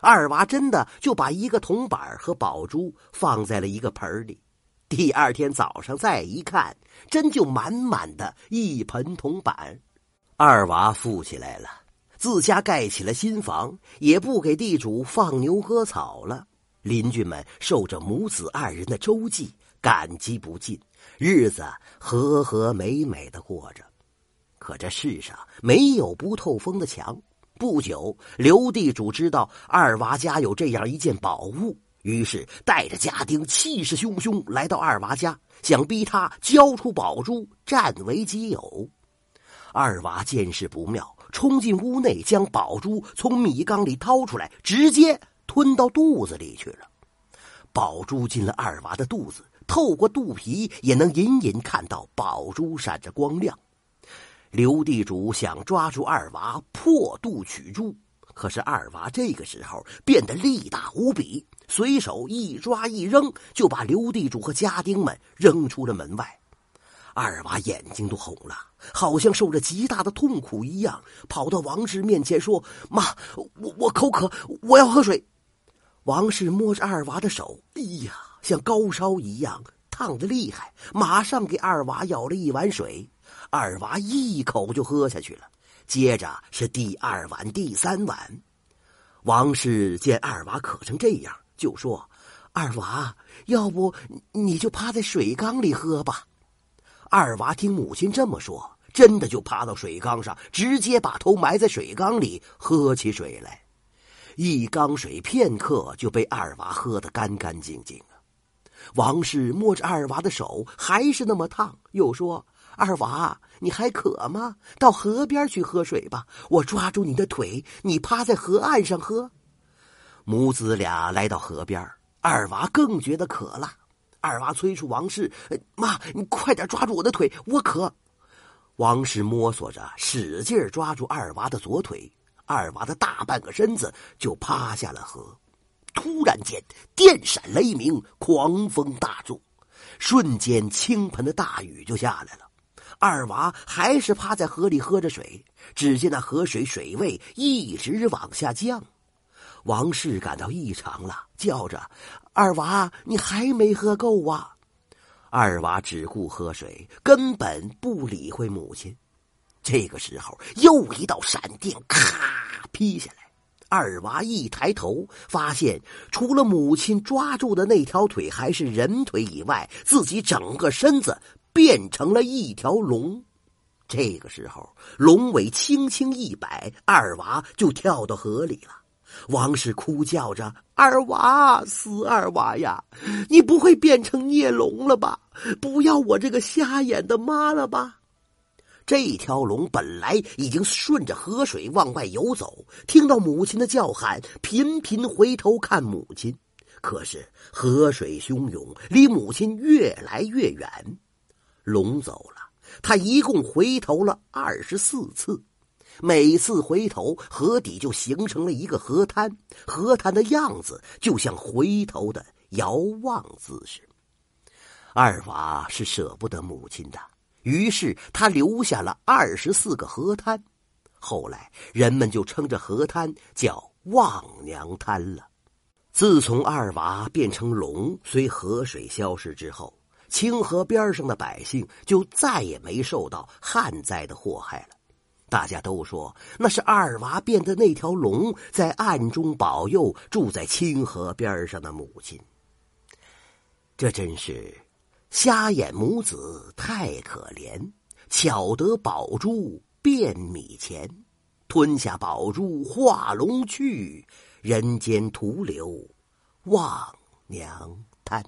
二娃真的就把一个铜板和宝珠放在了一个盆里。第二天早上再一看，真就满满的一盆铜板。二娃富起来了，自家盖起了新房，也不给地主放牛割草了。邻居们受着母子二人的周济，感激不尽，日子和和美美的过着。可这世上没有不透风的墙。不久，刘地主知道二娃家有这样一件宝物，于是带着家丁气势汹汹来到二娃家，想逼他交出宝珠，占为己有。二娃见势不妙，冲进屋内，将宝珠从米缸里掏出来，直接吞到肚子里去了。宝珠进了二娃的肚子，透过肚皮也能隐隐看到宝珠闪着光亮。刘地主想抓住二娃破肚取珠，可是二娃这个时候变得力大无比，随手一抓一扔，就把刘地主和家丁们扔出了门外。二娃眼睛都红了，好像受着极大的痛苦一样，跑到王氏面前说：“妈，我我口渴，我要喝水。”王氏摸着二娃的手，哎呀，像高烧一样，烫得厉害，马上给二娃舀了一碗水。二娃一口就喝下去了，接着是第二碗、第三碗。王氏见二娃渴成这样，就说：“二娃，要不你就趴在水缸里喝吧。”二娃听母亲这么说，真的就趴到水缸上，直接把头埋在水缸里喝起水来。一缸水片刻就被二娃喝得干干净净啊！王氏摸着二娃的手，还是那么烫，又说。二娃，你还渴吗？到河边去喝水吧。我抓住你的腿，你趴在河岸上喝。母子俩来到河边，二娃更觉得渴了。二娃催促王氏：“妈，你快点抓住我的腿，我渴。”王氏摸索着，使劲抓住二娃的左腿，二娃的大半个身子就趴下了河。突然间，电闪雷鸣，狂风大作，瞬间倾盆的大雨就下来了。二娃还是趴在河里喝着水，只见那河水水位一直往下降。王氏感到异常了，叫着：“二娃，你还没喝够啊！”二娃只顾喝水，根本不理会母亲。这个时候，又一道闪电咔劈下来。二娃一抬头，发现除了母亲抓住的那条腿还是人腿以外，自己整个身子。变成了一条龙，这个时候龙尾轻轻一摆，二娃就跳到河里了。王氏哭叫着：“二娃，死二娃呀！你不会变成孽龙了吧？不要我这个瞎眼的妈了吧？”这条龙本来已经顺着河水往外游走，听到母亲的叫喊，频频回头看母亲。可是河水汹涌，离母亲越来越远。龙走了，他一共回头了二十四次，每次回头，河底就形成了一个河滩，河滩的样子就像回头的遥望姿势。二娃是舍不得母亲的，于是他留下了二十四个河滩，后来人们就称这河滩叫望娘滩了。自从二娃变成龙，随河水消失之后。清河边上的百姓就再也没受到旱灾的祸害了。大家都说那是二娃变的那条龙在暗中保佑住在清河边上的母亲。这真是瞎眼母子太可怜，巧得宝珠变米钱，吞下宝珠化龙去，人间徒留望娘滩。